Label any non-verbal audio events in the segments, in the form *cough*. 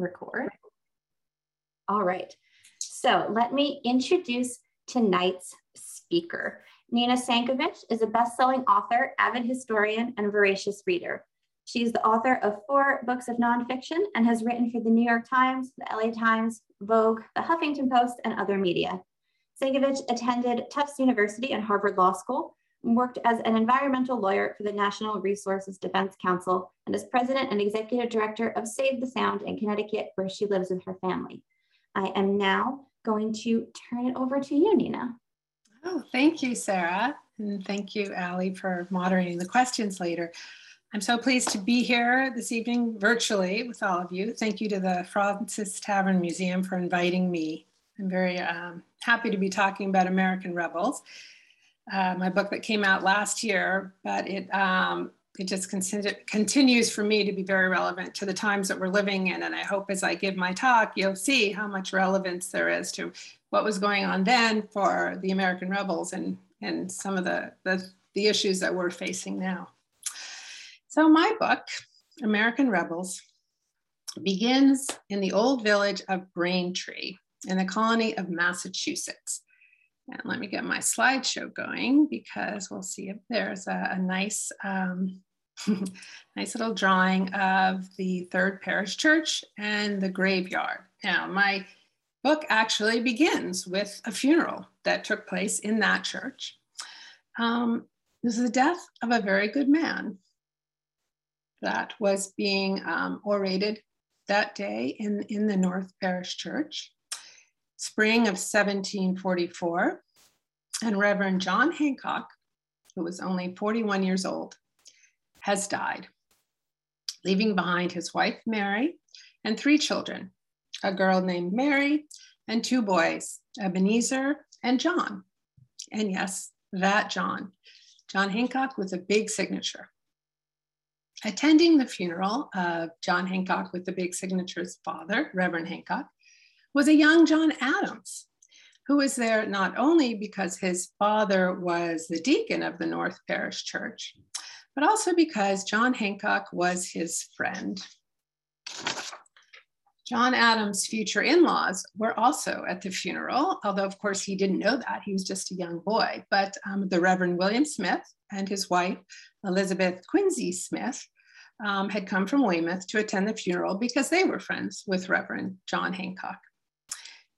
record. All right. So let me introduce tonight's speaker. Nina Sankovich is a best-selling author, avid historian, and voracious reader. She's the author of four books of nonfiction and has written for the New York Times, the LA Times, Vogue, the Huffington Post, and other media. Sankovich attended Tufts University and Harvard Law School, worked as an environmental lawyer for the Natural Resources Defense Council, and is president and executive director of Save the Sound in Connecticut, where she lives with her family. I am now going to turn it over to you, Nina. Oh, thank you, Sarah. And thank you, Ali, for moderating the questions later. I'm so pleased to be here this evening virtually with all of you. Thank you to the Fraunces Tavern Museum for inviting me. I'm very um, happy to be talking about American Rebels uh, my book that came out last year, but it um, it just continues for me to be very relevant to the times that we're living in. And I hope as I give my talk, you'll see how much relevance there is to what was going on then for the American rebels and, and some of the, the, the issues that we're facing now. So my book, American Rebels, begins in the old village of Braintree in the colony of Massachusetts. And let me get my slideshow going because we'll see if there's a, a nice, um, *laughs* nice little drawing of the Third Parish Church and the graveyard. Now, my book actually begins with a funeral that took place in that church. Um, this is the death of a very good man that was being um, orated that day in, in the North Parish Church spring of 1744, and Reverend John Hancock, who was only 41 years old, has died, leaving behind his wife, Mary, and three children a girl named Mary, and two boys, Ebenezer and John. And yes, that John, John Hancock with a big signature. Attending the funeral of John Hancock with the big signature's father, Reverend Hancock, was a young John Adams, who was there not only because his father was the deacon of the North Parish Church, but also because John Hancock was his friend. John Adams' future in laws were also at the funeral, although, of course, he didn't know that. He was just a young boy. But um, the Reverend William Smith and his wife, Elizabeth Quincy Smith, um, had come from Weymouth to attend the funeral because they were friends with Reverend John Hancock.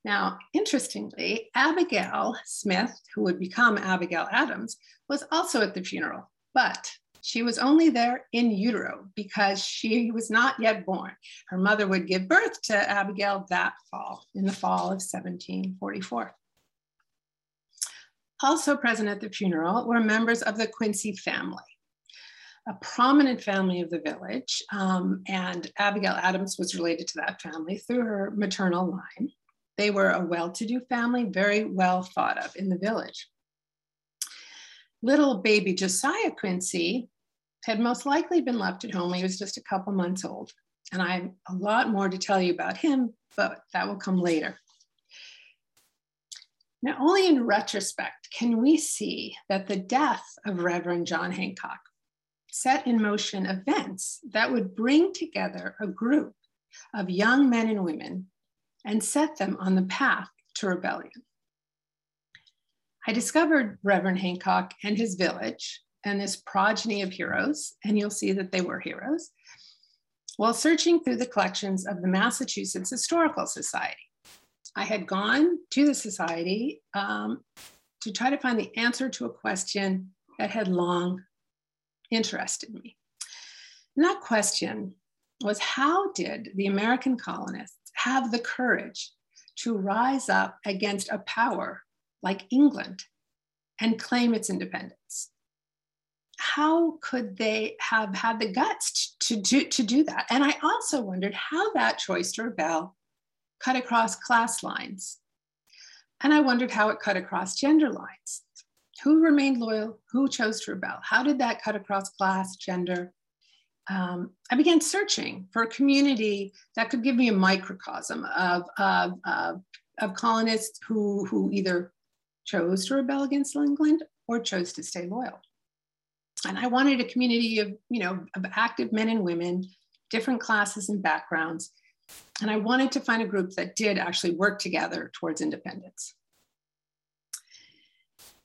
Now, interestingly, Abigail Smith, who would become Abigail Adams, was also at the funeral, but she was only there in utero because she was not yet born. Her mother would give birth to Abigail that fall, in the fall of 1744. Also present at the funeral were members of the Quincy family, a prominent family of the village, um, and Abigail Adams was related to that family through her maternal line. They were a well-to-do family, very well thought of in the village. Little baby Josiah Quincy had most likely been left at home. He was just a couple months old. And I have a lot more to tell you about him, but that will come later. Now, only in retrospect can we see that the death of Reverend John Hancock set in motion events that would bring together a group of young men and women and set them on the path to rebellion. I discovered Reverend Hancock and his village and this progeny of heroes, and you'll see that they were heroes, while searching through the collections of the Massachusetts Historical Society. I had gone to the society um, to try to find the answer to a question that had long interested me. And that question was how did the American colonists have the courage to rise up against a power like England and claim its independence. How could they have had the guts to do, to do that? And I also wondered how that choice to rebel cut across class lines. And I wondered how it cut across gender lines. Who remained loyal? Who chose to rebel? How did that cut across class, gender, um, I began searching for a community that could give me a microcosm of, of, of, of colonists who, who either chose to rebel against England or chose to stay loyal. And I wanted a community of, you know, of active men and women, different classes and backgrounds. And I wanted to find a group that did actually work together towards independence.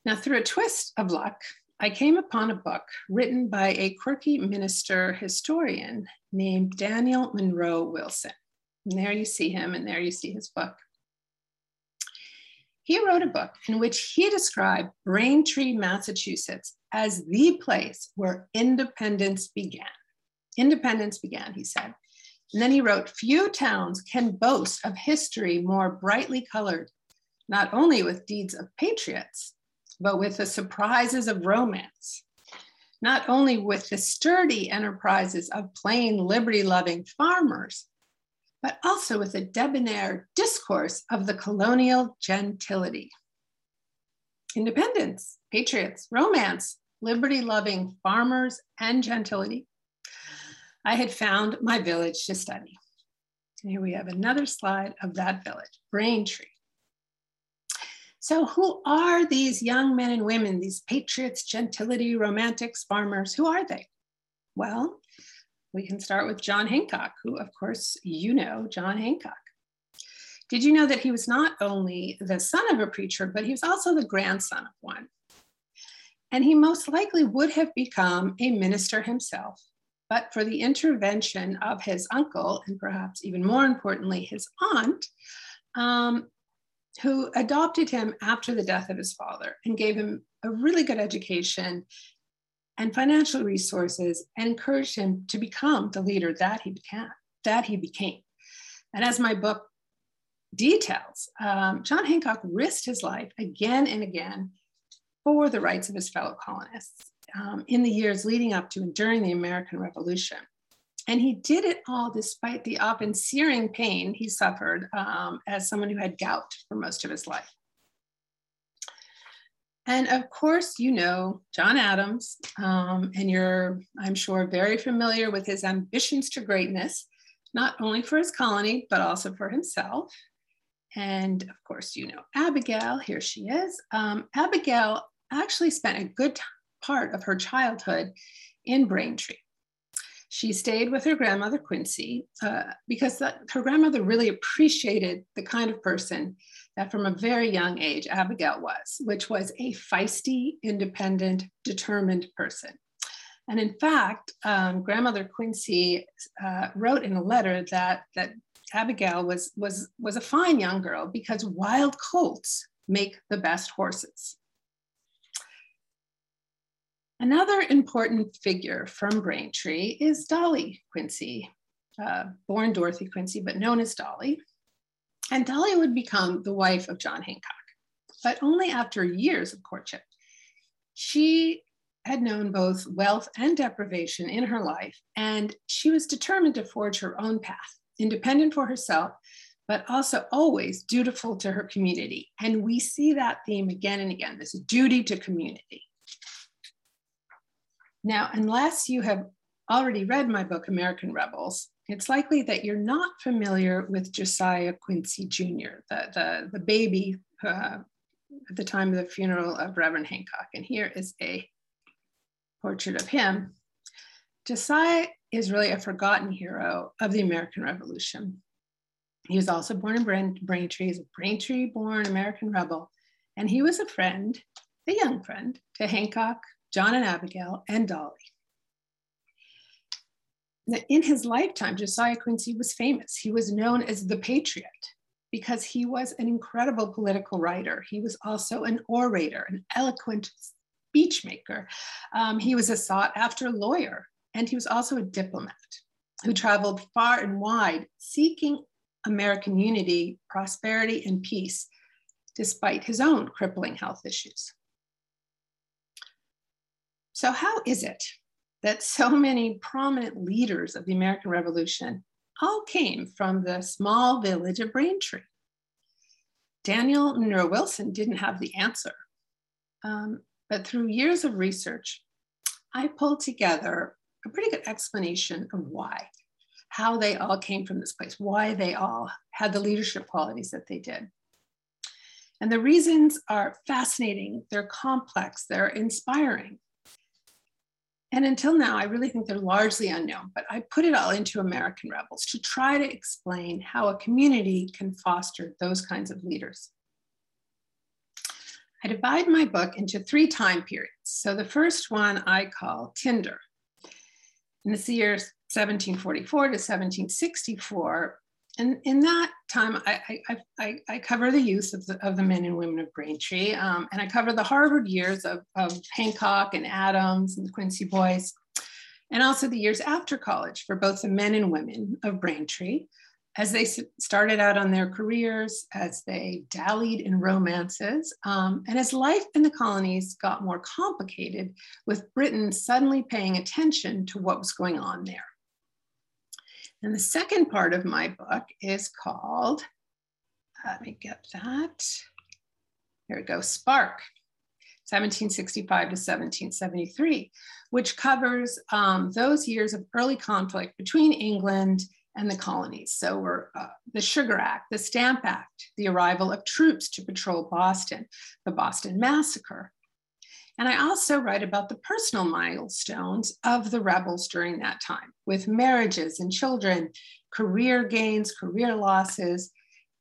Now, through a twist of luck, I came upon a book written by a quirky minister historian named Daniel Munro Wilson. And there you see him, and there you see his book. He wrote a book in which he described Braintree, Massachusetts as the place where independence began. Independence began, he said. And then he wrote, Few towns can boast of history more brightly colored, not only with deeds of patriots, but with the surprises of romance, not only with the sturdy enterprises of plain liberty loving farmers, but also with the debonair discourse of the colonial gentility. Independence, patriots, romance, liberty loving farmers, and gentility. I had found my village to study. Here we have another slide of that village, Braintree. So, who are these young men and women, these patriots, gentility, romantics, farmers? Who are they? Well, we can start with John Hancock, who, of course, you know John Hancock. Did you know that he was not only the son of a preacher, but he was also the grandson of one? And he most likely would have become a minister himself, but for the intervention of his uncle, and perhaps even more importantly, his aunt, um, who adopted him after the death of his father and gave him a really good education and financial resources and encouraged him to become the leader that he became. That he became. And as my book details, um, John Hancock risked his life again and again for the rights of his fellow colonists um, in the years leading up to and during the American Revolution. And he did it all despite the often searing pain he suffered um, as someone who had gout for most of his life. And of course, you know John Adams, um, and you're, I'm sure, very familiar with his ambitions to greatness, not only for his colony, but also for himself. And of course, you know Abigail, here she is. Um, Abigail actually spent a good part of her childhood in Braintree she stayed with her grandmother Quincy uh, because her grandmother really appreciated the kind of person that from a very young age Abigail was, which was a feisty, independent, determined person. And in fact, um, grandmother Quincy uh, wrote in a letter that, that Abigail was, was, was a fine young girl because wild colts make the best horses. Another important figure from Braintree is Dolly Quincy, uh, born Dorothy Quincy, but known as Dolly. And Dolly would become the wife of John Hancock, but only after years of courtship. She had known both wealth and deprivation in her life, and she was determined to forge her own path, independent for herself, but also always dutiful to her community. And we see that theme again and again this duty to community. Now, unless you have already read my book, American Rebels, it's likely that you're not familiar with Josiah Quincy Jr., the, the, the baby uh, at the time of the funeral of Reverend Hancock. And here is a portrait of him. Josiah is really a forgotten hero of the American Revolution. He was also born in Brain, Braintree, he's a Braintree born American rebel. And he was a friend, a young friend, to Hancock, John and Abigail, and Dolly. Now, in his lifetime, Josiah Quincy was famous. He was known as the Patriot because he was an incredible political writer. He was also an orator, an eloquent speechmaker. Um, he was a sought after lawyer, and he was also a diplomat who traveled far and wide seeking American unity, prosperity, and peace, despite his own crippling health issues. So, how is it that so many prominent leaders of the American Revolution all came from the small village of Braintree? Daniel Munro Wilson didn't have the answer. Um, but through years of research, I pulled together a pretty good explanation of why, how they all came from this place, why they all had the leadership qualities that they did. And the reasons are fascinating, they're complex, they're inspiring. And until now, I really think they're largely unknown, but I put it all into American Rebels to try to explain how a community can foster those kinds of leaders. I divide my book into three time periods. So the first one I call Tinder. And this year 1744 to 1764. And in that time, I, I, I, I cover the youth of the, of the men and women of Braintree, um, and I cover the Harvard years of, of Hancock and Adams and the Quincy Boys, and also the years after college for both the men and women of Braintree as they started out on their careers, as they dallied in romances, um, and as life in the colonies got more complicated, with Britain suddenly paying attention to what was going on there. And the second part of my book is called, let me get that. Here we go, Spark, 1765 to 1773, which covers um, those years of early conflict between England and the colonies. So we're uh, the Sugar Act, the Stamp Act, the arrival of troops to patrol Boston, the Boston Massacre. And I also write about the personal milestones of the rebels during that time with marriages and children, career gains, career losses,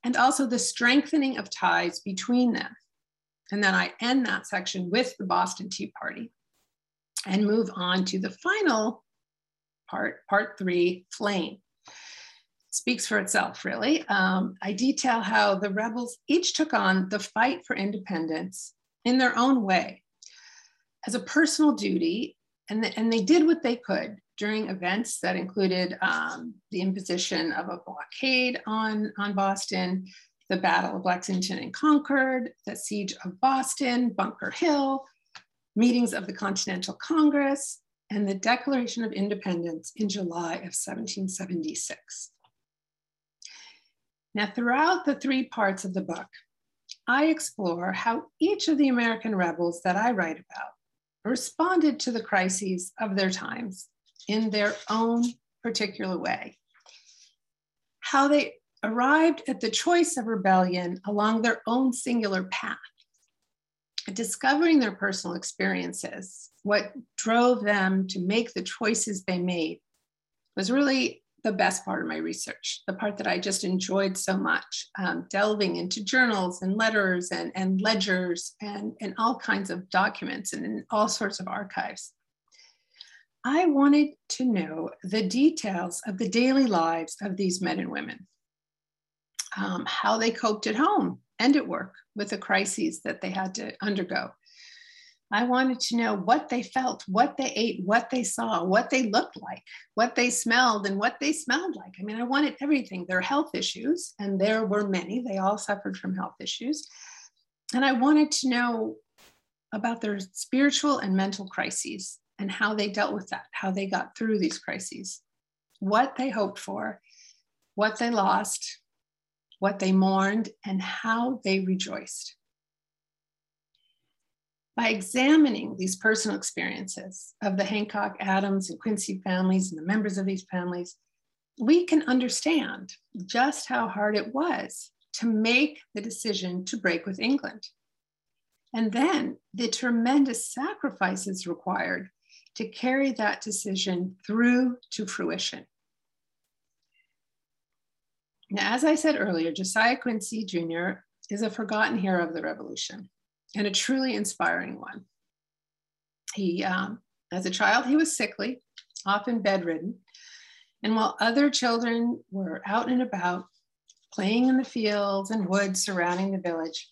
and also the strengthening of ties between them. And then I end that section with the Boston Tea Party and move on to the final part, part three, Flame speaks for itself, really. Um, I detail how the rebels each took on the fight for independence in their own way as a personal duty, and, the, and they did what they could during events that included um, the imposition of a blockade on, on Boston, the Battle of Lexington and Concord, the Siege of Boston, Bunker Hill, meetings of the Continental Congress, and the Declaration of Independence in July of 1776. Now, throughout the three parts of the book, I explore how each of the American rebels that I write about responded to the crises of their times in their own particular way. How they arrived at the choice of rebellion along their own singular path, discovering their personal experiences, what drove them to make the choices they made was really the best part of my research, the part that I just enjoyed so much, um, delving into journals and letters and, and ledgers and, and all kinds of documents and all sorts of archives. I wanted to know the details of the daily lives of these men and women, um, how they coped at home and at work with the crises that they had to undergo, I wanted to know what they felt, what they ate, what they saw, what they looked like, what they smelled, and what they smelled like. I mean, I wanted everything. Their health issues, and there were many, they all suffered from health issues. And I wanted to know about their spiritual and mental crises and how they dealt with that, how they got through these crises, what they hoped for, what they lost, what they mourned, and how they rejoiced. By examining these personal experiences of the Hancock, Adams, and Quincy families and the members of these families, we can understand just how hard it was to make the decision to break with England. And then the tremendous sacrifices required to carry that decision through to fruition. Now, as I said earlier, Josiah Quincy Jr. is a forgotten hero of the revolution and a truly inspiring one. He, um, as a child, he was sickly, often bedridden. And while other children were out and about, playing in the fields and woods surrounding the village,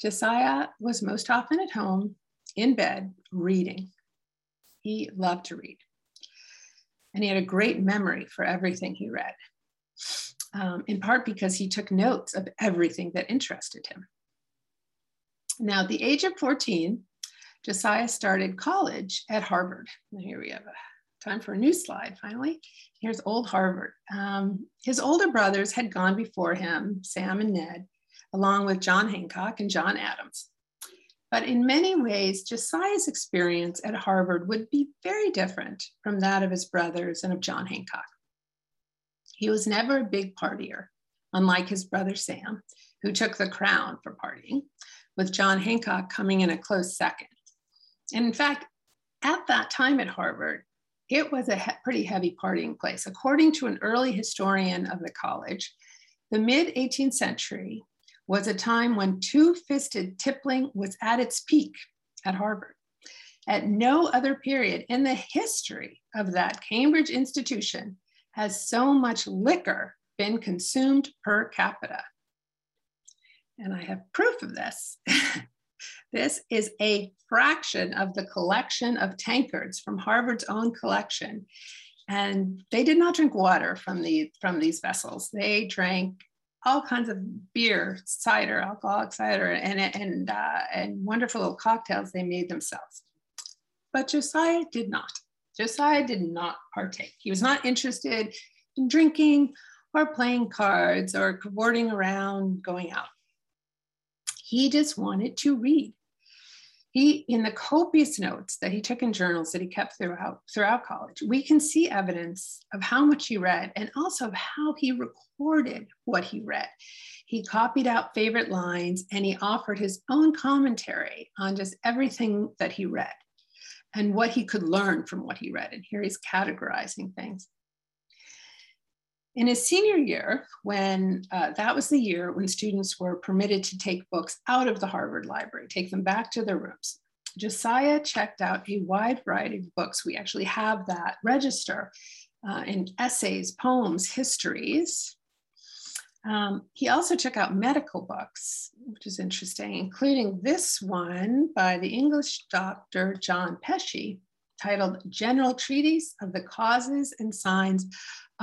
Josiah was most often at home in bed reading. He loved to read. And he had a great memory for everything he read, um, in part because he took notes of everything that interested him. Now, at the age of 14, Josiah started college at Harvard. here we have a time for a new slide finally. Here's old Harvard. Um, his older brothers had gone before him, Sam and Ned, along with John Hancock and John Adams. But in many ways, Josiah's experience at Harvard would be very different from that of his brothers and of John Hancock. He was never a big partier, unlike his brother Sam, who took the crown for partying with John Hancock coming in a close second. And in fact, at that time at Harvard, it was a he pretty heavy partying place. According to an early historian of the college, the mid 18th century was a time when two fisted tippling was at its peak at Harvard. At no other period in the history of that Cambridge institution has so much liquor been consumed per capita. And I have proof of this. *laughs* this is a fraction of the collection of tankards from Harvard's own collection. And they did not drink water from, the, from these vessels. They drank all kinds of beer, cider, alcoholic cider, and, and, uh, and wonderful little cocktails they made themselves. But Josiah did not. Josiah did not partake. He was not interested in drinking or playing cards or cavorting around, going out. He just wanted to read. He, in the copious notes that he took in journals that he kept throughout, throughout college, we can see evidence of how much he read and also of how he recorded what he read. He copied out favorite lines and he offered his own commentary on just everything that he read and what he could learn from what he read. And here he's categorizing things. In his senior year, when uh, that was the year when students were permitted to take books out of the Harvard Library, take them back to their rooms, Josiah checked out a wide variety of books. We actually have that register uh, in essays, poems, histories. Um, he also took out medical books, which is interesting, including this one by the English doctor John Pechey, titled General Treatise of the Causes and Signs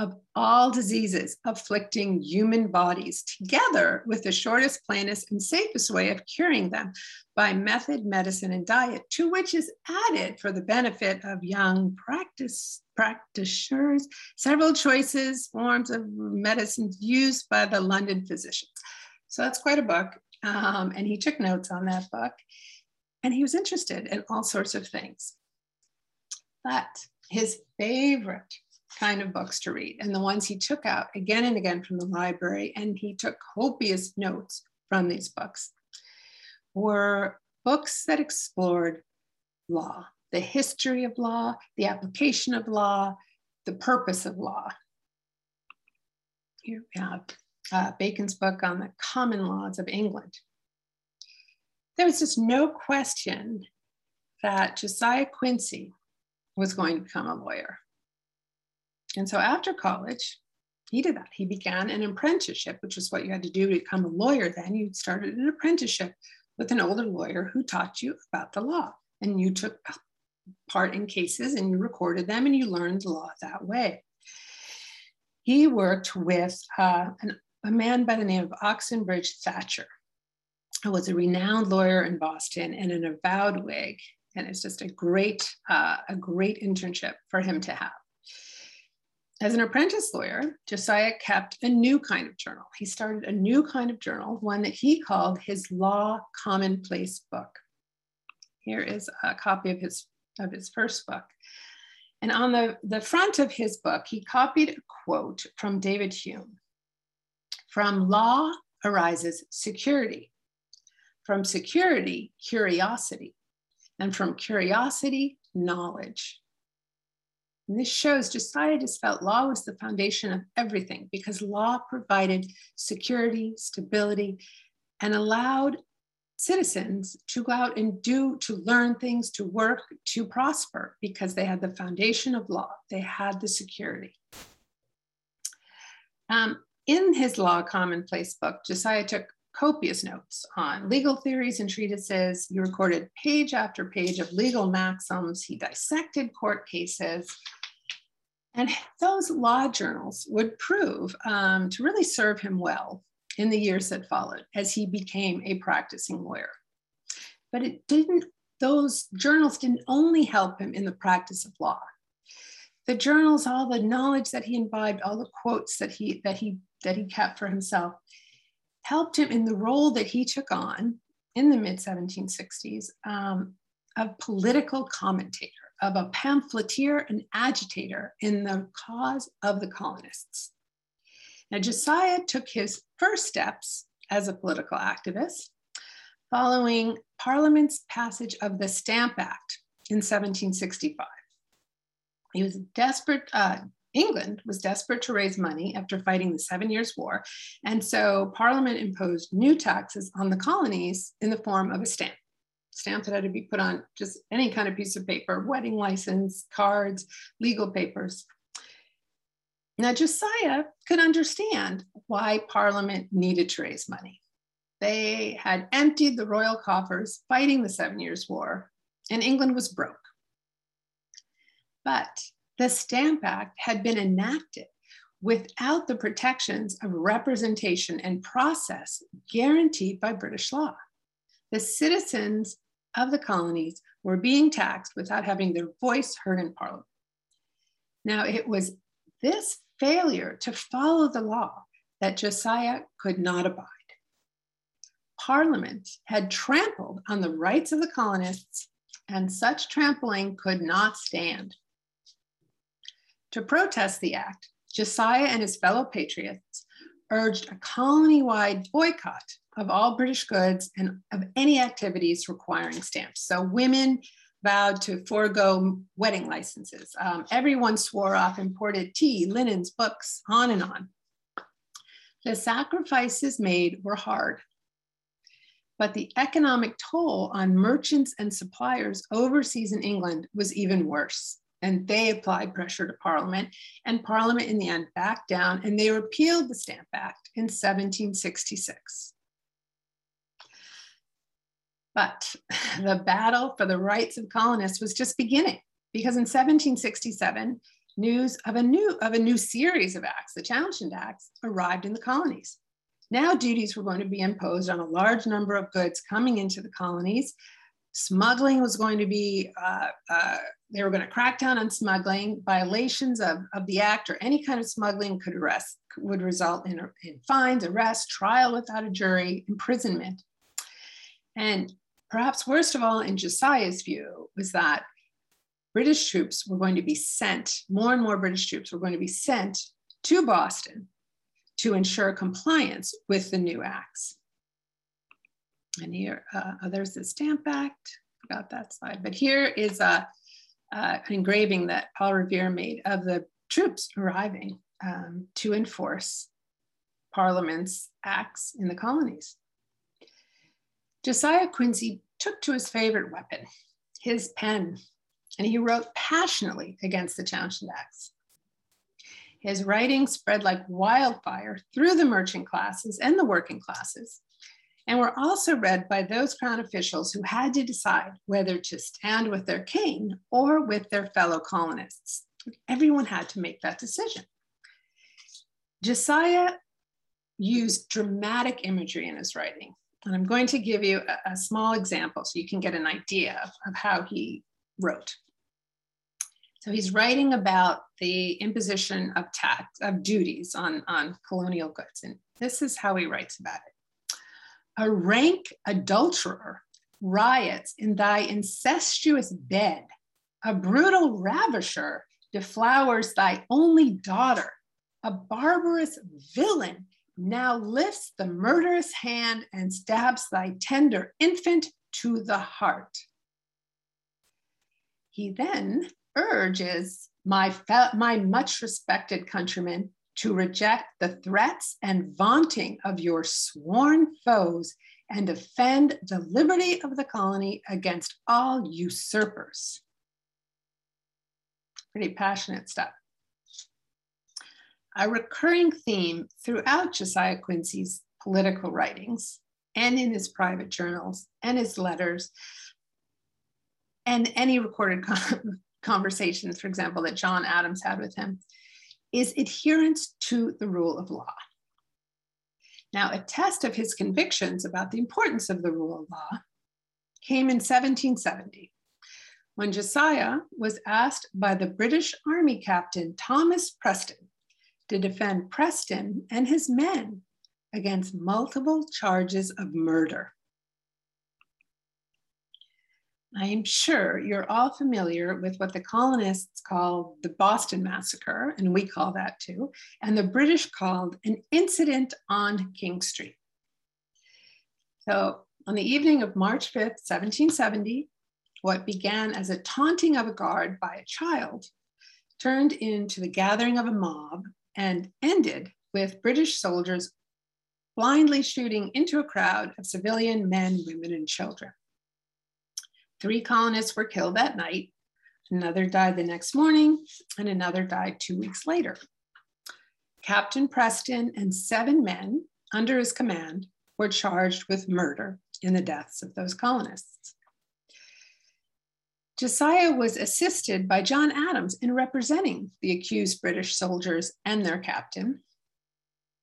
of all diseases afflicting human bodies, together with the shortest, plainest, and safest way of curing them by method, medicine, and diet, to which is added for the benefit of young practice practitioners several choices, forms of medicines used by the London physicians. So that's quite a book. Um, and he took notes on that book. And he was interested in all sorts of things. But his favorite kind of books to read. And the ones he took out again and again from the library and he took copious notes from these books were books that explored law the history of law the application of law the purpose of law. Here we have uh, bacon's book on the common laws of england. There was just no question that josiah quincy was going to become a lawyer and so after college, he did that. He began an apprenticeship, which is what you had to do to become a lawyer then. You started an apprenticeship with an older lawyer who taught you about the law. And you took part in cases and you recorded them and you learned the law that way. He worked with uh, an, a man by the name of Oxenbridge Thacher, who was a renowned lawyer in Boston and an avowed Whig. And it's just a great, uh, a great internship for him to have. As an apprentice lawyer, Josiah kept a new kind of journal. He started a new kind of journal, one that he called his Law Commonplace book. Here is a copy of his, of his first book. And on the, the front of his book, he copied a quote from David Hume From law arises security, from security, curiosity, and from curiosity, knowledge. And this shows Josiah just felt law was the foundation of everything because law provided security, stability, and allowed citizens to go out and do, to learn things, to work, to prosper because they had the foundation of law, they had the security. Um, in his Law Commonplace book, Josiah took copious notes on legal theories and treatises. He recorded page after page of legal maxims. He dissected court cases. And those law journals would prove um, to really serve him well in the years that followed as he became a practicing lawyer. But it didn't, those journals didn't only help him in the practice of law. The journals, all the knowledge that he imbibed, all the quotes that he that he that he kept for himself, helped him in the role that he took on in the mid 1760s um, of political commentator, of a pamphleteer and agitator in the cause of the colonists. Now, Josiah took his first steps as a political activist following Parliament's passage of the Stamp Act in 1765. He was desperate, uh, England was desperate to raise money after fighting the Seven Years' War. And so Parliament imposed new taxes on the colonies in the form of a stamp. Stamp that had to be put on just any kind of piece of paper, wedding license, cards, legal papers. Now, Josiah could understand why Parliament needed to raise money. They had emptied the royal coffers fighting the Seven Years' War, and England was broke. But the Stamp Act had been enacted without the protections of representation and process guaranteed by British law. The citizens of the colonies were being taxed without having their voice heard in Parliament. Now, it was this failure to follow the law that Josiah could not abide. Parliament had trampled on the rights of the colonists, and such trampling could not stand. To protest the act, Josiah and his fellow patriots urged a colony wide boycott of all British goods and of any activities requiring stamps. So women vowed to forego wedding licenses. Um, everyone swore off imported tea, linens, books, on and on. The sacrifices made were hard, but the economic toll on merchants and suppliers overseas in England was even worse and they applied pressure to Parliament, and Parliament in the end backed down and they repealed the Stamp Act in 1766. But *laughs* the battle for the rights of colonists was just beginning because in 1767, news of a new of a new series of acts, the Townshend Acts, arrived in the colonies. Now duties were going to be imposed on a large number of goods coming into the colonies. Smuggling was going to be uh, uh, they were going to crack down on smuggling. Violations of, of the act or any kind of smuggling could arrest would result in, in fines, arrest, trial without a jury, imprisonment. And perhaps worst of all, in Josiah's view, was that British troops were going to be sent, more and more British troops were going to be sent to Boston to ensure compliance with the new acts. And here, uh, there's the Stamp Act, got that slide. But here is a, uh, engraving that Paul Revere made of the troops arriving um, to enforce Parliament's acts in the colonies. Josiah Quincy took to his favorite weapon, his pen, and he wrote passionately against the Townshend Acts. His writing spread like wildfire through the merchant classes and the working classes, and were also read by those crown officials who had to decide whether to stand with their king or with their fellow colonists. Everyone had to make that decision. Josiah used dramatic imagery in his writing. And I'm going to give you a, a small example so you can get an idea of, of how he wrote. So he's writing about the imposition of tax, of duties on, on colonial goods. And this is how he writes about it. A rank adulterer riots in thy incestuous bed. A brutal ravisher deflowers thy only daughter. A barbarous villain now lifts the murderous hand and stabs thy tender infant to the heart. He then urges my, my much respected countrymen to reject the threats and vaunting of your sworn foes and defend the liberty of the colony against all usurpers. Pretty passionate stuff. A recurring theme throughout Josiah Quincy's political writings and in his private journals and his letters and any recorded *laughs* conversations, for example, that John Adams had with him, is adherence to the rule of law. Now, a test of his convictions about the importance of the rule of law came in 1770 when Josiah was asked by the British Army captain Thomas Preston to defend Preston and his men against multiple charges of murder. I'm sure you're all familiar with what the colonists called the Boston Massacre, and we call that too, and the British called an incident on King Street. So, on the evening of March 5th, 1770, what began as a taunting of a guard by a child turned into the gathering of a mob and ended with British soldiers blindly shooting into a crowd of civilian men, women, and children. Three colonists were killed that night, another died the next morning, and another died two weeks later. Captain Preston and seven men under his command were charged with murder in the deaths of those colonists. Josiah was assisted by John Adams in representing the accused British soldiers and their captain.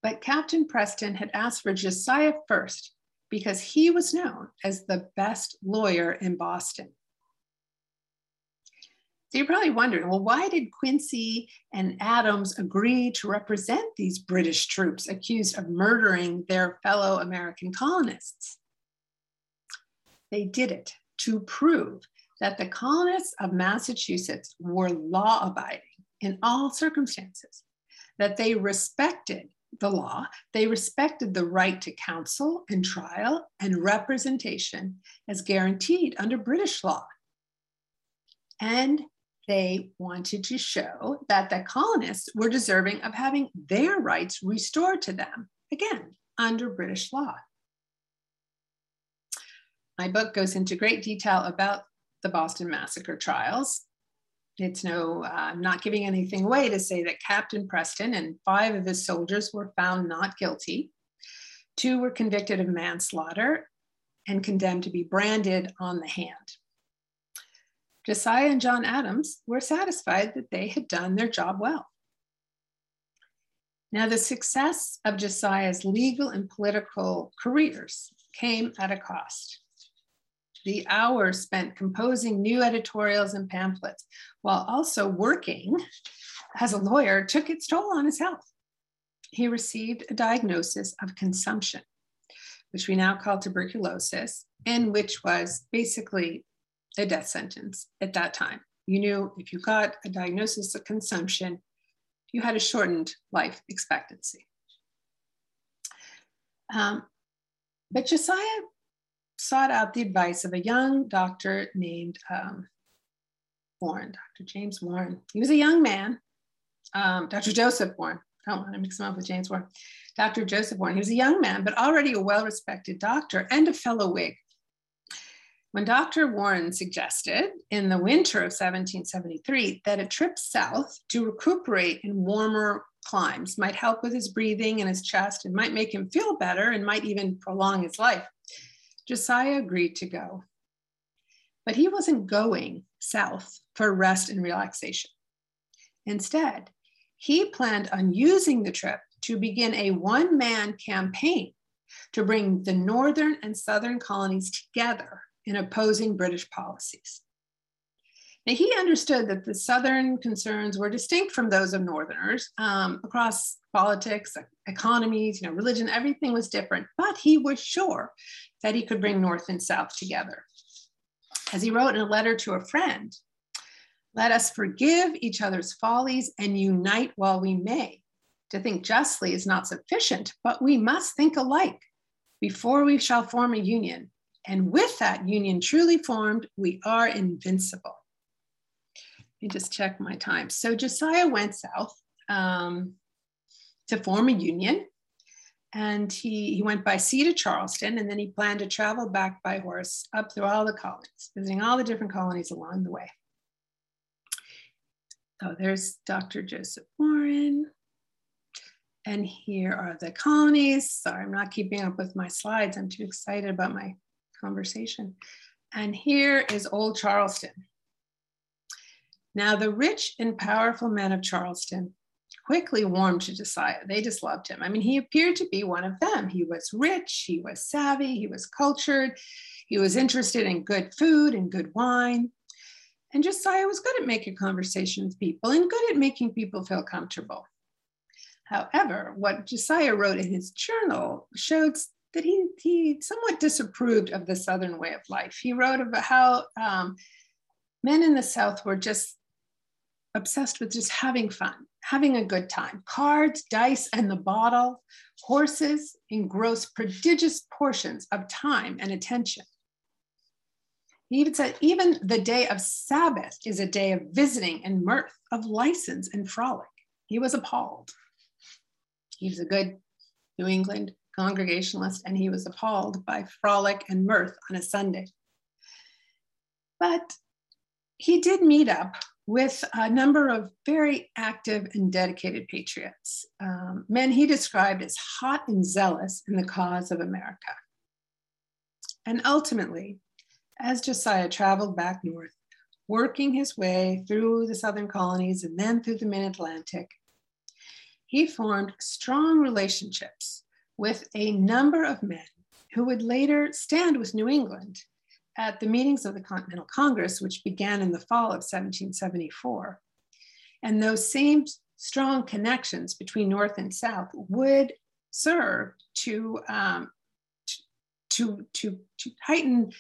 But Captain Preston had asked for Josiah first because he was known as the best lawyer in Boston. So you're probably wondering, well, why did Quincy and Adams agree to represent these British troops accused of murdering their fellow American colonists? They did it to prove that the colonists of Massachusetts were law abiding in all circumstances, that they respected the law, they respected the right to counsel and trial and representation as guaranteed under British law. And they wanted to show that the colonists were deserving of having their rights restored to them, again, under British law. My book goes into great detail about the Boston Massacre trials. It's no, uh, I'm not giving anything away to say that Captain Preston and five of his soldiers were found not guilty. Two were convicted of manslaughter and condemned to be branded on the hand. Josiah and John Adams were satisfied that they had done their job well. Now, the success of Josiah's legal and political careers came at a cost. The hours spent composing new editorials and pamphlets while also working as a lawyer took its toll on his health. He received a diagnosis of consumption, which we now call tuberculosis, and which was basically a death sentence at that time. You knew if you got a diagnosis of consumption, you had a shortened life expectancy. Um, but Josiah sought out the advice of a young doctor named um, Warren, Dr. James Warren. He was a young man, um, Dr. Joseph Warren. I don't want to mix him up with James Warren. Dr. Joseph Warren. He was a young man, but already a well respected doctor and a fellow Whig. When Dr. Warren suggested in the winter of 1773 that a trip south to recuperate in warmer climes might help with his breathing and his chest and might make him feel better and might even prolong his life, Josiah agreed to go. But he wasn't going south for rest and relaxation. Instead, he planned on using the trip to begin a one man campaign to bring the northern and southern colonies together in opposing British policies. Now, he understood that the Southern concerns were distinct from those of Northerners um, across politics, economies, you know, religion, everything was different, but he was sure that he could bring North and South together. As he wrote in a letter to a friend, let us forgive each other's follies and unite while we may. To think justly is not sufficient, but we must think alike before we shall form a union and with that union truly formed, we are invincible. Me just check my time. So Josiah went south um, to form a union. And he, he went by sea to Charleston, and then he planned to travel back by horse up through all the colonies, visiting all the different colonies along the way. So there's Dr. Joseph Warren. And here are the colonies. Sorry, I'm not keeping up with my slides. I'm too excited about my conversation. And here is Old Charleston. Now, the rich and powerful men of Charleston quickly warmed to Josiah. They just loved him. I mean, he appeared to be one of them. He was rich, he was savvy, he was cultured, he was interested in good food and good wine. And Josiah was good at making conversation with people and good at making people feel comfortable. However, what Josiah wrote in his journal showed that he, he somewhat disapproved of the Southern way of life. He wrote about how um, men in the South were just obsessed with just having fun, having a good time. Cards, dice, and the bottle, horses engross prodigious portions of time and attention. He even said, even the day of Sabbath is a day of visiting and mirth, of license and frolic. He was appalled. He was a good New England Congregationalist, and he was appalled by frolic and mirth on a Sunday. But he did meet up with a number of very active and dedicated patriots, um, men he described as hot and zealous in the cause of America. And ultimately, as Josiah traveled back north, working his way through the southern colonies and then through the mid Atlantic, he formed strong relationships with a number of men who would later stand with New England at the meetings of the Continental Congress, which began in the fall of 1774. And those same strong connections between North and South would serve to, um, to, to, to heighten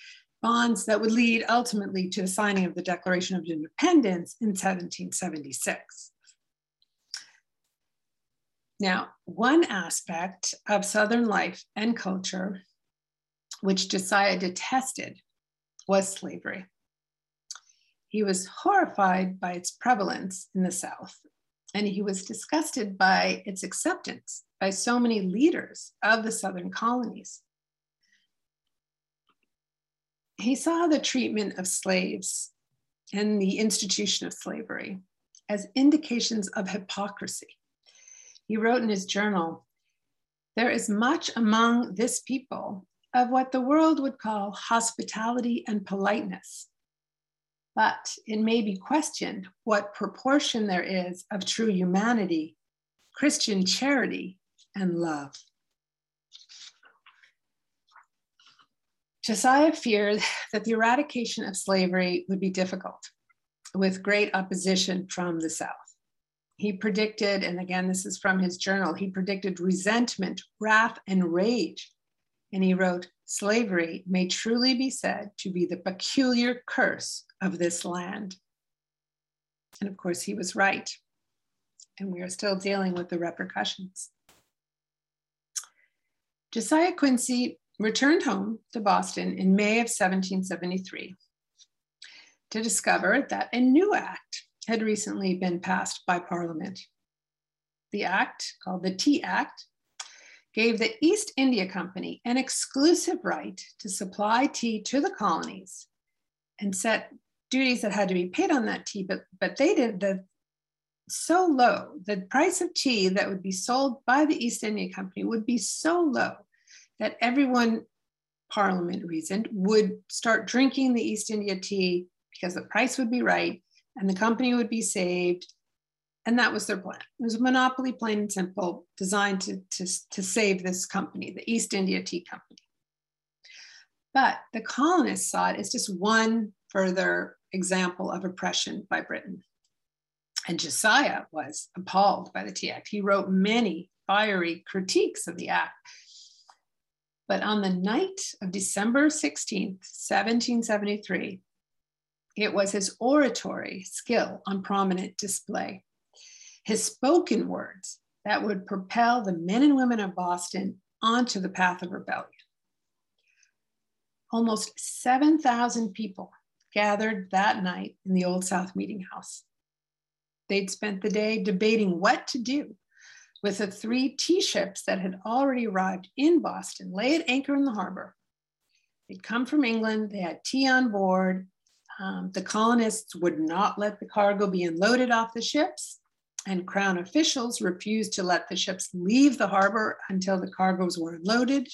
bonds that would lead ultimately to the signing of the Declaration of Independence in 1776. Now, one aspect of Southern life and culture, which Josiah detested, was slavery. He was horrified by its prevalence in the South, and he was disgusted by its acceptance by so many leaders of the Southern colonies. He saw the treatment of slaves and the institution of slavery as indications of hypocrisy he wrote in his journal There is much among this people of what the world would call hospitality and politeness. But it may be questioned what proportion there is of true humanity, Christian charity, and love. Josiah feared that the eradication of slavery would be difficult, with great opposition from the South he predicted, and again, this is from his journal, he predicted resentment, wrath, and rage. And he wrote, Slavery may truly be said to be the peculiar curse of this land. And of course, he was right. And we are still dealing with the repercussions. Josiah Quincy returned home to Boston in May of 1773 to discover that a new act had recently been passed by Parliament. The act, called the Tea Act, gave the East India Company an exclusive right to supply tea to the colonies and set duties that had to be paid on that tea, but, but they did the so low, the price of tea that would be sold by the East India Company would be so low that everyone, Parliament reasoned, would start drinking the East India tea because the price would be right and the company would be saved. And that was their plan. It was a monopoly, plain and simple, designed to, to, to save this company, the East India Tea Company. But the colonists saw it as just one further example of oppression by Britain. And Josiah was appalled by the Tea Act. He wrote many fiery critiques of the act. But on the night of December 16th, 1773, it was his oratory skill on prominent display, his spoken words that would propel the men and women of Boston onto the path of rebellion. Almost 7,000 people gathered that night in the Old South Meeting House. They'd spent the day debating what to do with the three tea ships that had already arrived in Boston, lay at anchor in the harbor. They'd come from England, they had tea on board, um, the colonists would not let the cargo be unloaded off the ships, and Crown officials refused to let the ships leave the harbor until the cargoes were unloaded.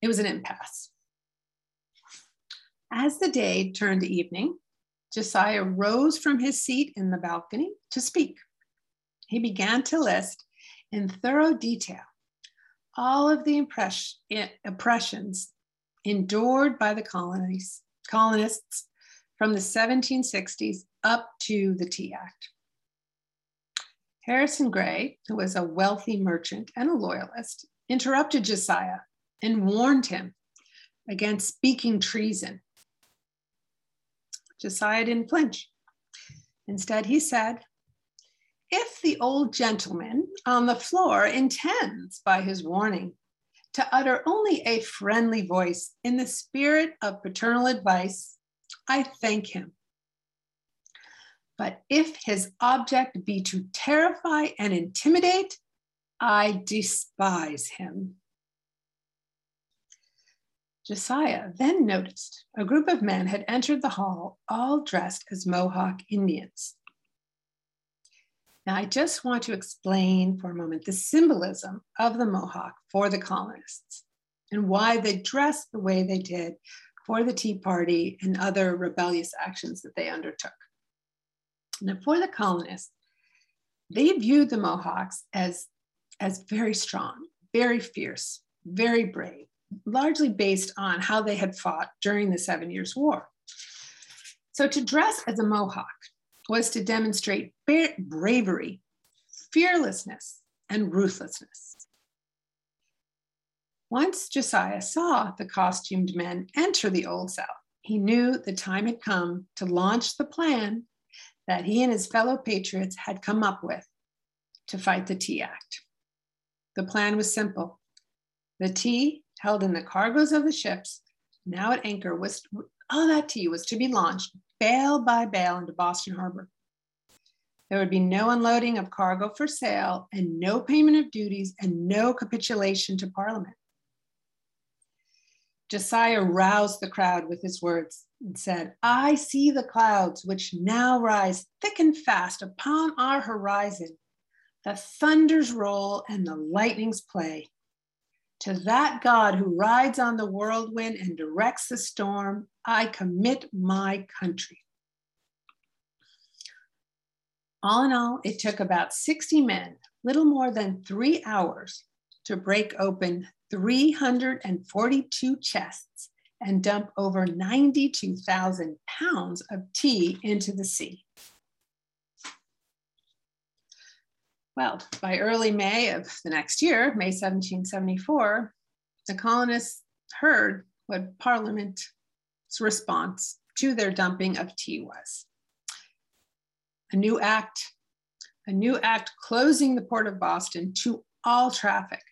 It was an impasse. As the day turned to evening, Josiah rose from his seat in the balcony to speak. He began to list in thorough detail all of the impress- oppressions endured by the colonies colonists from the 1760s up to the Tea Act. Harrison Gray, who was a wealthy merchant and a loyalist, interrupted Josiah and warned him against speaking treason. Josiah didn't flinch. Instead, he said, If the old gentleman on the floor intends by his warning to utter only a friendly voice in the spirit of paternal advice, I thank him. But if his object be to terrify and intimidate, I despise him. Josiah then noticed a group of men had entered the hall, all dressed as Mohawk Indians. Now, I just want to explain for a moment the symbolism of the Mohawk for the colonists and why they dressed the way they did for the Tea Party and other rebellious actions that they undertook. Now, for the colonists, they viewed the Mohawks as, as very strong, very fierce, very brave, largely based on how they had fought during the Seven Years' War. So to dress as a Mohawk was to demonstrate bravery, fearlessness, and ruthlessness. Once Josiah saw the costumed men enter the Old South, he knew the time had come to launch the plan that he and his fellow patriots had come up with to fight the Tea Act. The plan was simple. The tea held in the cargoes of the ships, now at anchor, was all that tea was to be launched bale by bale into Boston Harbor. There would be no unloading of cargo for sale and no payment of duties and no capitulation to Parliament. Josiah roused the crowd with his words and said, I see the clouds which now rise thick and fast upon our horizon. The thunders roll and the lightnings play. To that God who rides on the whirlwind and directs the storm, I commit my country. All in all, it took about 60 men, little more than three hours, to break open 342 chests and dump over 92,000 pounds of tea into the sea. Well, by early May of the next year, May 1774, the colonists heard what Parliament's response to their dumping of tea was. A new act, a new act closing the port of Boston to all traffic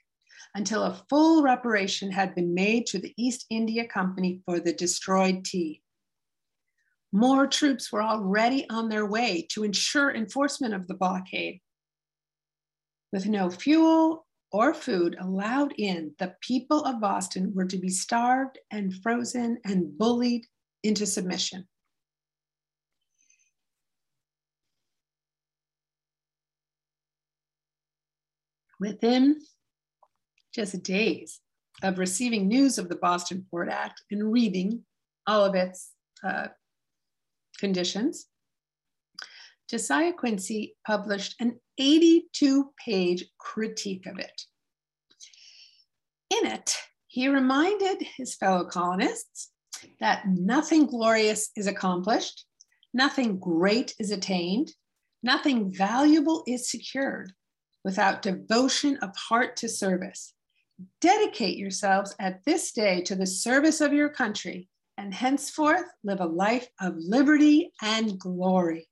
until a full reparation had been made to the East India Company for the destroyed tea. More troops were already on their way to ensure enforcement of the blockade with no fuel or food allowed in, the people of Boston were to be starved and frozen and bullied into submission. Within just days of receiving news of the Boston Port Act and reading all of its uh, conditions, Josiah Quincy published an 82 page critique of it. In it, he reminded his fellow colonists that nothing glorious is accomplished, nothing great is attained, nothing valuable is secured without devotion of heart to service. Dedicate yourselves at this day to the service of your country and henceforth live a life of liberty and glory.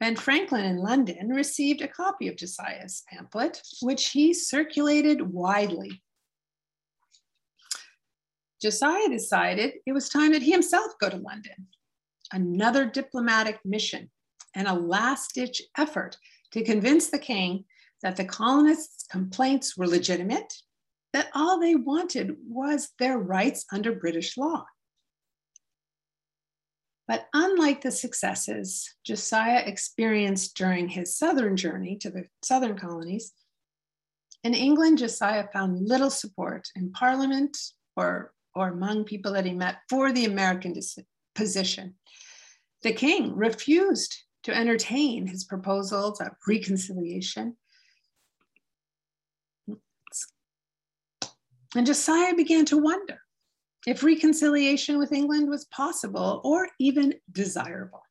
Ben Franklin in London received a copy of Josiah's pamphlet, which he circulated widely. Josiah decided it was time that he himself go to London, another diplomatic mission and a last ditch effort to convince the king that the colonists' complaints were legitimate, that all they wanted was their rights under British law. But unlike the successes Josiah experienced during his southern journey to the southern colonies, in England, Josiah found little support in Parliament or, or among people that he met for the American position. The king refused to entertain his proposals of reconciliation. And Josiah began to wonder if reconciliation with England was possible or even desirable.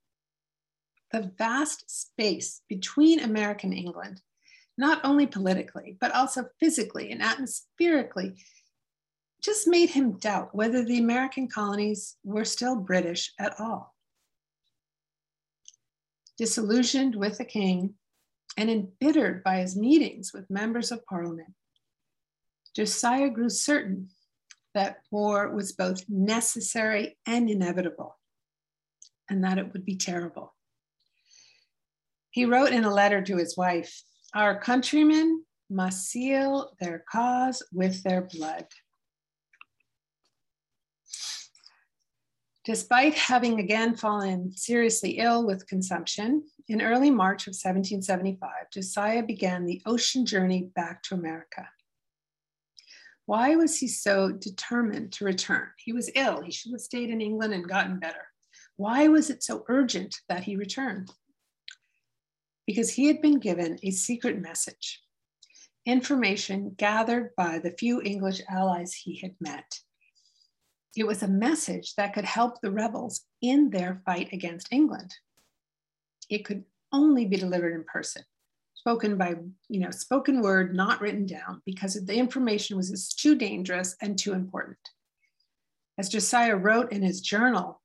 The vast space between America and England, not only politically, but also physically and atmospherically, just made him doubt whether the American colonies were still British at all. Disillusioned with the king and embittered by his meetings with members of parliament, Josiah grew certain that war was both necessary and inevitable, and that it would be terrible. He wrote in a letter to his wife Our countrymen must seal their cause with their blood. Despite having again fallen seriously ill with consumption, in early March of 1775, Josiah began the ocean journey back to America. Why was he so determined to return? He was ill. He should have stayed in England and gotten better. Why was it so urgent that he return? Because he had been given a secret message, information gathered by the few English allies he had met. It was a message that could help the rebels in their fight against England. It could only be delivered in person spoken by, you know, spoken word, not written down, because the information was too dangerous and too important. As Josiah wrote in his journal,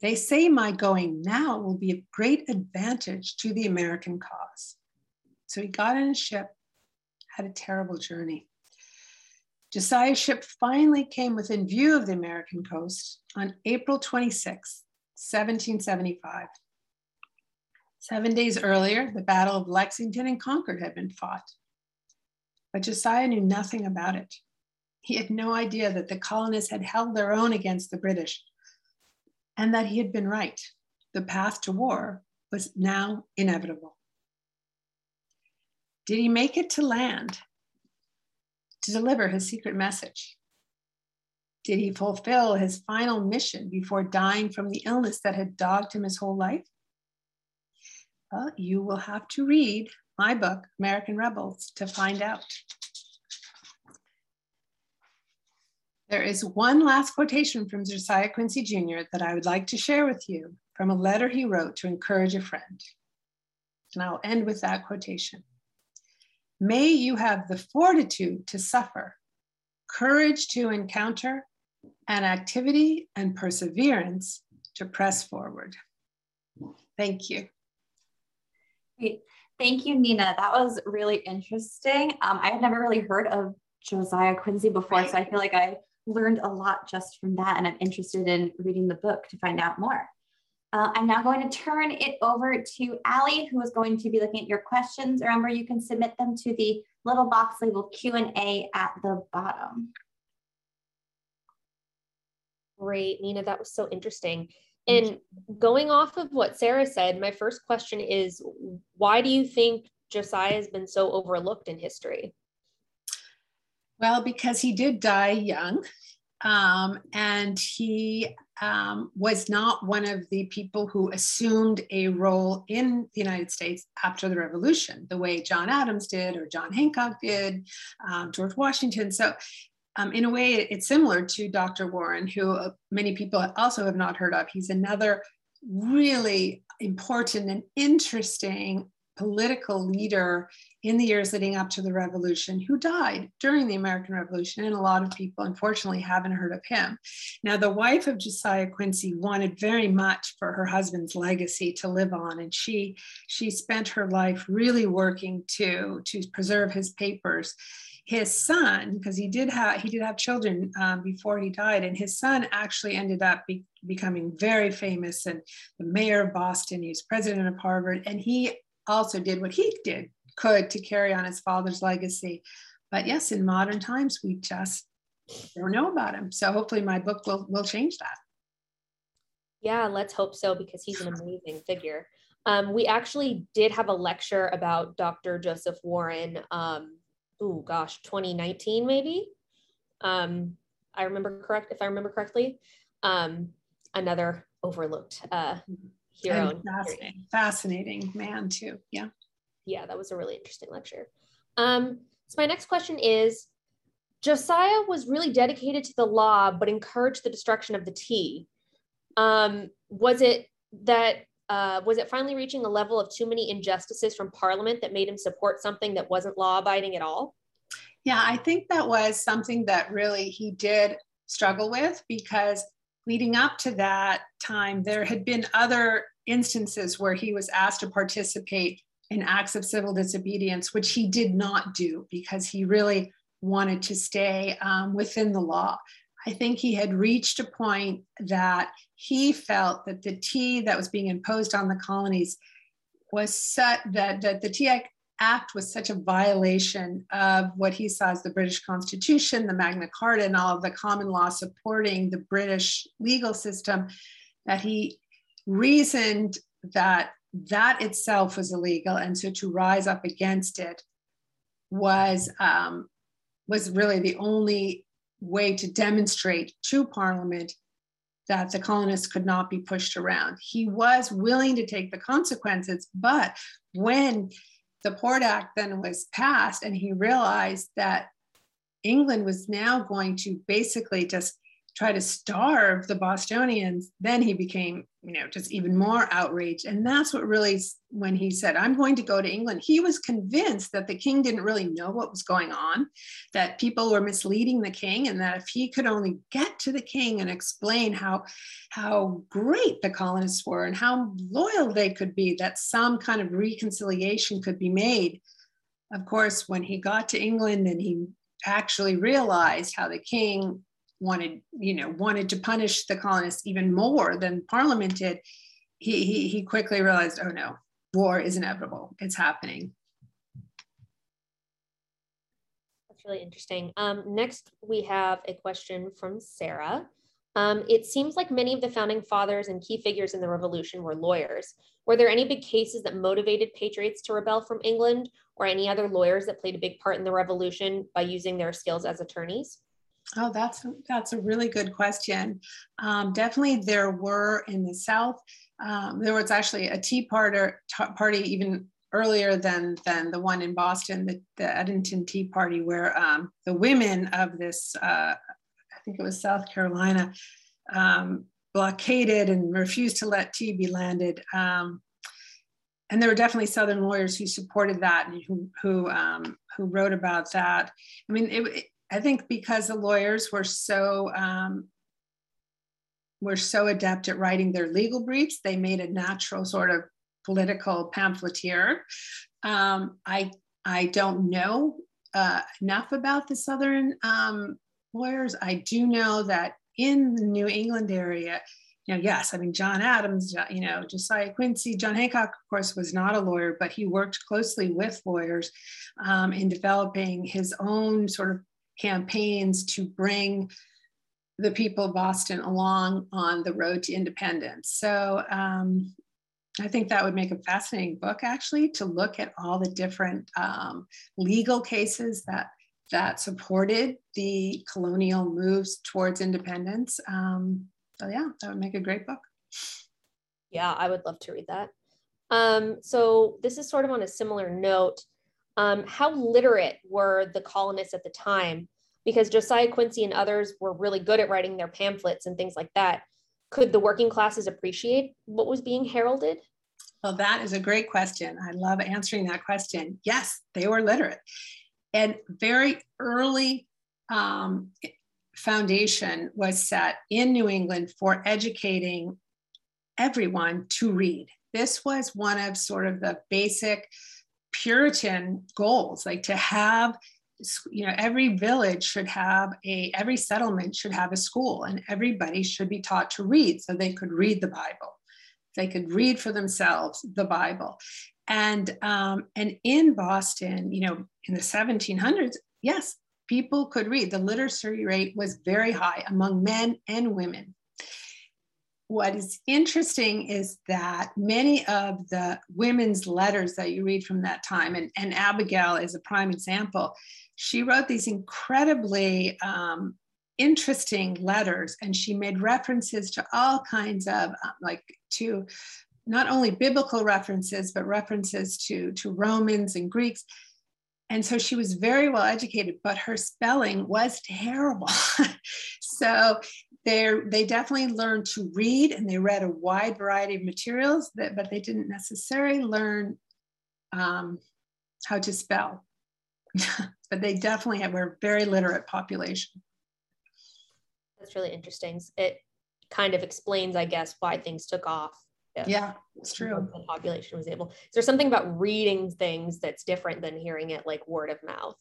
they say my going now will be of great advantage to the American cause. So he got in a ship, had a terrible journey. Josiah's ship finally came within view of the American coast on April 26, 1775. Seven days earlier, the Battle of Lexington and Concord had been fought. But Josiah knew nothing about it. He had no idea that the colonists had held their own against the British and that he had been right. The path to war was now inevitable. Did he make it to land to deliver his secret message? Did he fulfill his final mission before dying from the illness that had dogged him his whole life? Well, you will have to read my book, American Rebels, to find out. There is one last quotation from Josiah Quincy Jr. that I would like to share with you from a letter he wrote to encourage a friend. And I'll end with that quotation. May you have the fortitude to suffer, courage to encounter, and activity and perseverance to press forward. Thank you. Great. Thank you, Nina. That was really interesting. Um, I had never really heard of Josiah Quincy before, right. so I feel like I learned a lot just from that, and I'm interested in reading the book to find out more. Uh, I'm now going to turn it over to Allie, who is going to be looking at your questions. Remember, you can submit them to the little box labeled Q&A at the bottom. Great, Nina, that was so interesting. And going off of what Sarah said, my first question is why do you think Josiah has been so overlooked in history? Well, because he did die young. Um, and he um, was not one of the people who assumed a role in the United States after the revolution, the way John Adams did, or John Hancock did, um, George Washington. So um, in a way, it's similar to Dr. Warren, who uh, many people also have not heard of. He's another really important and interesting political leader in the years leading up to the revolution who died during the American Revolution. And a lot of people, unfortunately, haven't heard of him. Now, the wife of Josiah Quincy wanted very much for her husband's legacy to live on. And she, she spent her life really working to, to preserve his papers his son, because he did have he did have children um, before he died, and his son actually ended up be, becoming very famous and the mayor of Boston. He was president of Harvard, and he also did what he did could to carry on his father's legacy. But yes, in modern times, we just don't know about him. So hopefully, my book will will change that. Yeah, let's hope so because he's an amazing figure. Um, we actually did have a lecture about Dr. Joseph Warren um, oh gosh, 2019 maybe. Um, I remember correct if I remember correctly. Um, another overlooked uh, hero. Fascinating, fascinating man too. Yeah. Yeah, that was a really interesting lecture. Um, so my next question is, Josiah was really dedicated to the law, but encouraged the destruction of the tea. Um, was it that uh, was it finally reaching a level of too many injustices from Parliament that made him support something that wasn't law abiding at all? Yeah, I think that was something that really he did struggle with because leading up to that time, there had been other instances where he was asked to participate in acts of civil disobedience, which he did not do because he really wanted to stay um, within the law. I think he had reached a point that he felt that the tea that was being imposed on the colonies was set that, that the tea act was such a violation of what he saw as the British Constitution, the Magna Carta, and all of the common law supporting the British legal system that he reasoned that that itself was illegal. And so to rise up against it was, um, was really the only way to demonstrate to Parliament that the colonists could not be pushed around. He was willing to take the consequences, but when the Port Act then was passed and he realized that England was now going to basically just try to starve the Bostonians, then he became, you know, just even more outraged. And that's what really, when he said, I'm going to go to England, he was convinced that the king didn't really know what was going on, that people were misleading the king, and that if he could only get to the king and explain how, how great the colonists were and how loyal they could be, that some kind of reconciliation could be made. Of course, when he got to England and he actually realized how the king wanted, you know, wanted to punish the colonists even more than Parliament did, he, he, he quickly realized, oh no, war is inevitable. It's happening. That's really interesting. Um, next, we have a question from Sarah. Um, it seems like many of the founding fathers and key figures in the revolution were lawyers. Were there any big cases that motivated patriots to rebel from England or any other lawyers that played a big part in the revolution by using their skills as attorneys? Oh, that's that's a really good question. Um, definitely, there were in the South. Um, there was actually a Tea Party, party even earlier than than the one in Boston, the, the Edenton Tea Party, where um, the women of this, uh, I think it was South Carolina, um, blockaded and refused to let tea be landed. Um, and there were definitely Southern lawyers who supported that and who who um, who wrote about that. I mean, it, I think because the lawyers were so um, were so adept at writing their legal briefs, they made a natural sort of political pamphleteer. Um, I I don't know uh, enough about the Southern um, lawyers. I do know that in the New England area, you know, yes, I mean John Adams, you know, Josiah Quincy, John Hancock, of course, was not a lawyer, but he worked closely with lawyers um, in developing his own sort of campaigns to bring the people of Boston along on the road to independence. So um, I think that would make a fascinating book, actually, to look at all the different um, legal cases that that supported the colonial moves towards independence. Um, so yeah, that would make a great book. Yeah, I would love to read that. Um, so this is sort of on a similar note. Um, how literate were the colonists at the time? Because Josiah Quincy and others were really good at writing their pamphlets and things like that. Could the working classes appreciate what was being heralded? Well, that is a great question. I love answering that question. Yes, they were literate. And very early um, foundation was set in New England for educating everyone to read. This was one of sort of the basic Puritan goals, like to have, you know, every village should have a, every settlement should have a school and everybody should be taught to read so they could read the Bible. They could read for themselves the Bible. And, um, and in Boston, you know, in the 1700s, yes, people could read. The literacy rate was very high among men and women what is interesting is that many of the women's letters that you read from that time, and, and Abigail is a prime example, she wrote these incredibly um, interesting letters and she made references to all kinds of uh, like to not only biblical references but references to to romans and greeks. And so she was very well educated but her spelling was terrible. *laughs* So they they definitely learned to read and they read a wide variety of materials that, but they didn't necessarily learn um, how to spell. *laughs* But they definitely have, were a very literate population. That's really interesting. It kind of explains i guess why things took off yeah it's true. the population was able. Is there something about reading things that's different than hearing it like word of mouth?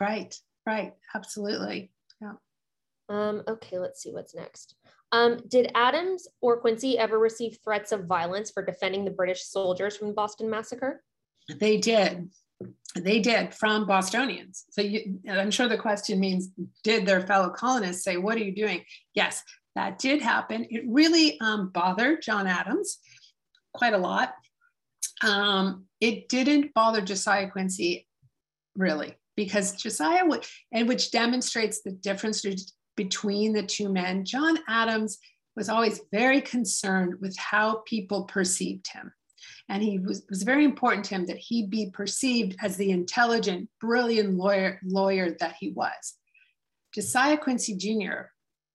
Right right. Absolutely. Um, okay, let's see what's next. Um, did Adams or Quincy ever receive threats of violence for defending the British soldiers from the Boston Massacre? They did. They did from Bostonians. So you, I'm sure the question means, did their fellow colonists say, What are you doing? Yes, that did happen. It really um, bothered John Adams quite a lot. Um, it didn't bother Josiah Quincy really, because Josiah, would, and which demonstrates the difference between the two men. John Adams was always very concerned with how people perceived him. And he was, was very important to him that he be perceived as the intelligent, brilliant lawyer, lawyer that he was. Josiah Quincy Jr.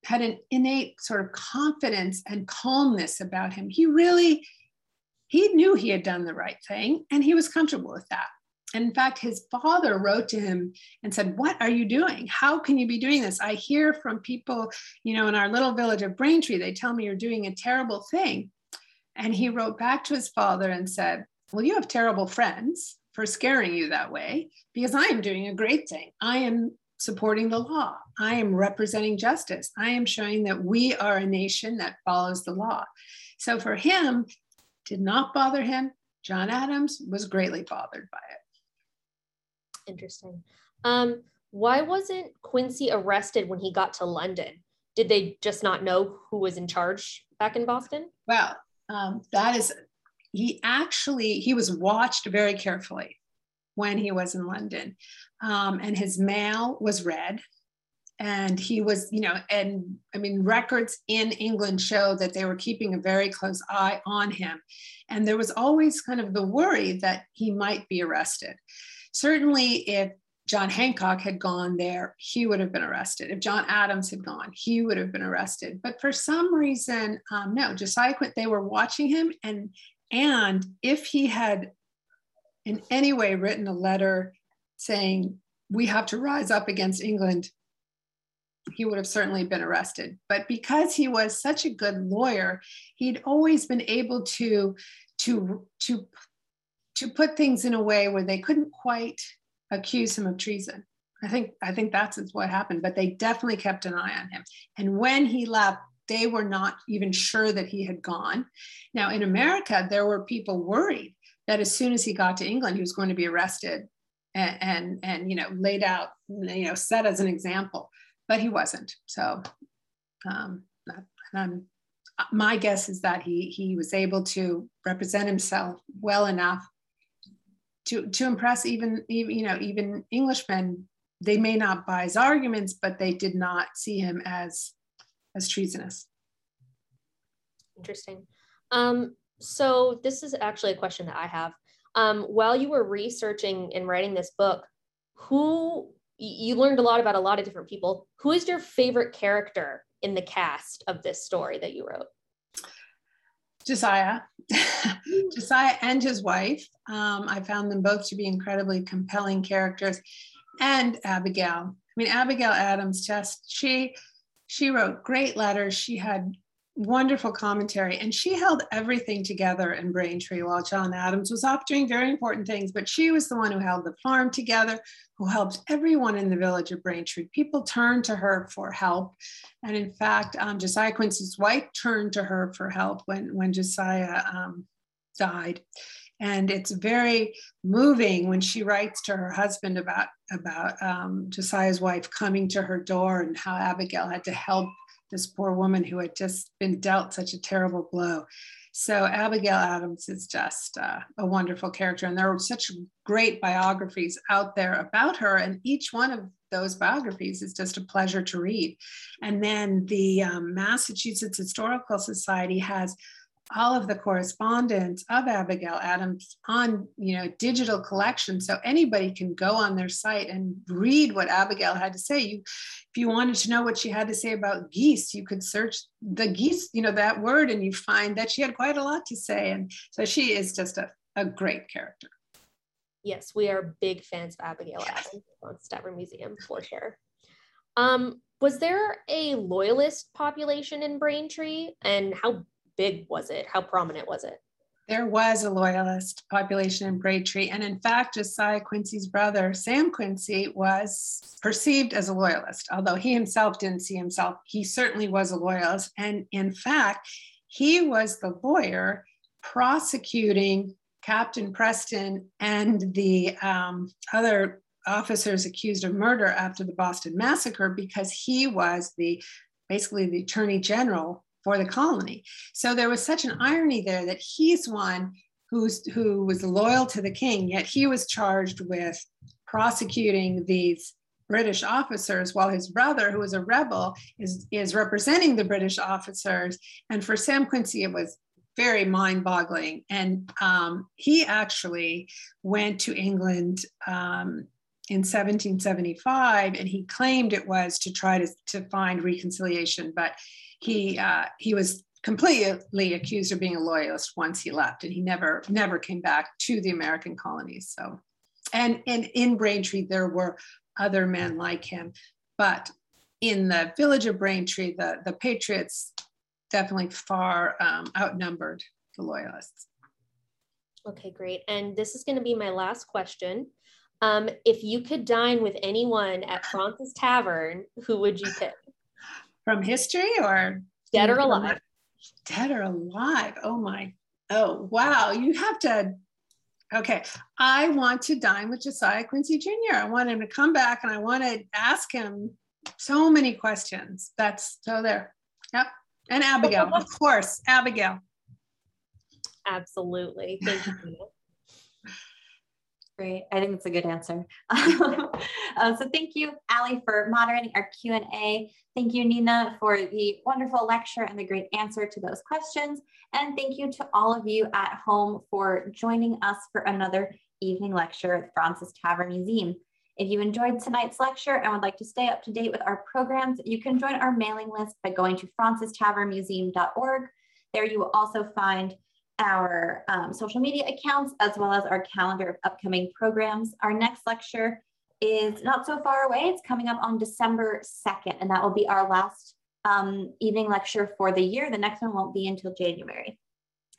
had an innate sort of confidence and calmness about him. He really, he knew he had done the right thing and he was comfortable with that. And in fact, his father wrote to him and said, What are you doing? How can you be doing this? I hear from people, you know, in our little village of Braintree, they tell me you're doing a terrible thing. And he wrote back to his father and said, Well, you have terrible friends for scaring you that way because I am doing a great thing. I am supporting the law. I am representing justice. I am showing that we are a nation that follows the law. So for him, did not bother him. John Adams was greatly bothered by it. Interesting. Um, why wasn't Quincy arrested when he got to London? Did they just not know who was in charge back in Boston? Well, um, that is, he actually, he was watched very carefully when he was in London. Um, and his mail was read. And he was, you know, and I mean, records in England show that they were keeping a very close eye on him. And there was always kind of the worry that he might be arrested. Certainly, if John Hancock had gone there, he would have been arrested. If John Adams had gone, he would have been arrested. But for some reason, um, no, Josiah quit. They were watching him, and and if he had in any way written a letter saying we have to rise up against England, he would have certainly been arrested. But because he was such a good lawyer, he'd always been able to to to to put things in a way where they couldn't quite accuse him of treason. I think I think that's what happened, but they definitely kept an eye on him. And when he left, they were not even sure that he had gone. Now in America, there were people worried that as soon as he got to England, he was going to be arrested and and, and you know laid out, you know, set as an example. But he wasn't. So um, I'm, my guess is that he he was able to represent himself well enough to to impress even, even you know even Englishmen. They may not buy his arguments, but they did not see him as as treasonous. Interesting. Um, so this is actually a question that I have. Um, while you were researching and writing this book, who you learned a lot about a lot of different people. Who is your favorite character in the cast of this story that you wrote? Josiah, *laughs* Josiah and his wife. Um, I found them both to be incredibly compelling characters, and Abigail. I mean, Abigail Adams just she she wrote great letters. She had wonderful commentary, and she held everything together in Braintree while John Adams was off doing very important things. But she was the one who held the farm together, who helped everyone in the village of Braintree. People turned to her for help. And in fact, um, Josiah Quincy's wife turned to her for help when, when Josiah um, died. And it's very moving when she writes to her husband about, about um, Josiah's wife coming to her door and how Abigail had to help this poor woman who had just been dealt such a terrible blow. So Abigail Adams is just uh, a wonderful character, and there are such great biographies out there about her, and each one of those biographies is just a pleasure to read. And then the um, Massachusetts Historical Society has all of the correspondence of Abigail Adams on, you know, digital collection. So anybody can go on their site and read what Abigail had to say. You, if you wanted to know what she had to say about geese, you could search the geese, you know, that word, and you find that she had quite a lot to say. And so she is just a, a great character. Yes, we are big fans of Abigail Adams Fraunces Tavern Museum for sure. Um, was there a loyalist population in Braintree and how big was it? How prominent was it? there was a loyalist population in Braintree. And in fact, Josiah Quincy's brother, Sam Quincy, was perceived as a loyalist, although he himself didn't see himself. He certainly was a loyalist. And in fact, he was the lawyer prosecuting Captain Preston and the um, other officers accused of murder after the Boston Massacre because he was the basically the attorney general for the colony. So there was such an irony there that he's one who's who was loyal to the king, yet he was charged with prosecuting these British officers, while his brother, who was a rebel, is, is representing the British officers. And for Sam Quincy, it was very mind boggling. And um, he actually went to England um, in 1775 and he claimed it was to try to, to find reconciliation, but he uh, he was completely accused of being a loyalist once he left, and he never never came back to the American colonies. So, and and in Braintree there were other men like him, but in the village of Braintree, the the Patriots definitely far um, outnumbered the loyalists. Okay, great. And this is going to be my last question. Um, if you could dine with anyone at Fraunces Tavern, who would you pick? From history or dead or alive? Dead or alive. Oh my. Oh, wow. You have to. Okay. I want to dine with Josiah Quincy Jr. I want him to come back and I want to ask him so many questions. That's so there. Yep. And Abigail, of *laughs* course. Abigail. Absolutely. Thank you. Great. I think it's a good answer. *laughs* *laughs* uh, so thank you, Ali, for moderating our Q&A. Thank you, Nina, for the wonderful lecture and the great answer to those questions. And thank you to all of you at home for joining us for another evening lecture at Fraunces Tavern Museum. If you enjoyed tonight's lecture and would like to stay up to date with our programs, you can join our mailing list by going to frauncestavernmuseum.org. There you will also find our um, social media accounts, as well as our calendar of upcoming programs. Our next lecture is not so far away. It's coming up on December 2nd, and that will be our last um, evening lecture for the year. The next one won't be until January.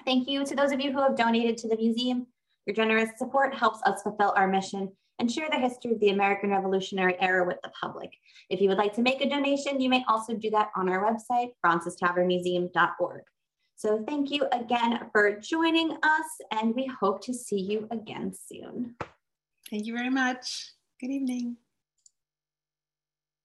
Thank you to those of you who have donated to the museum. Your generous support helps us fulfill our mission and share the history of the American Revolutionary Era with the public. If you would like to make a donation, you may also do that on our website, frauncestavernmuseum.org. So thank you again for joining us and we hope to see you again soon. Thank you very much. Good evening.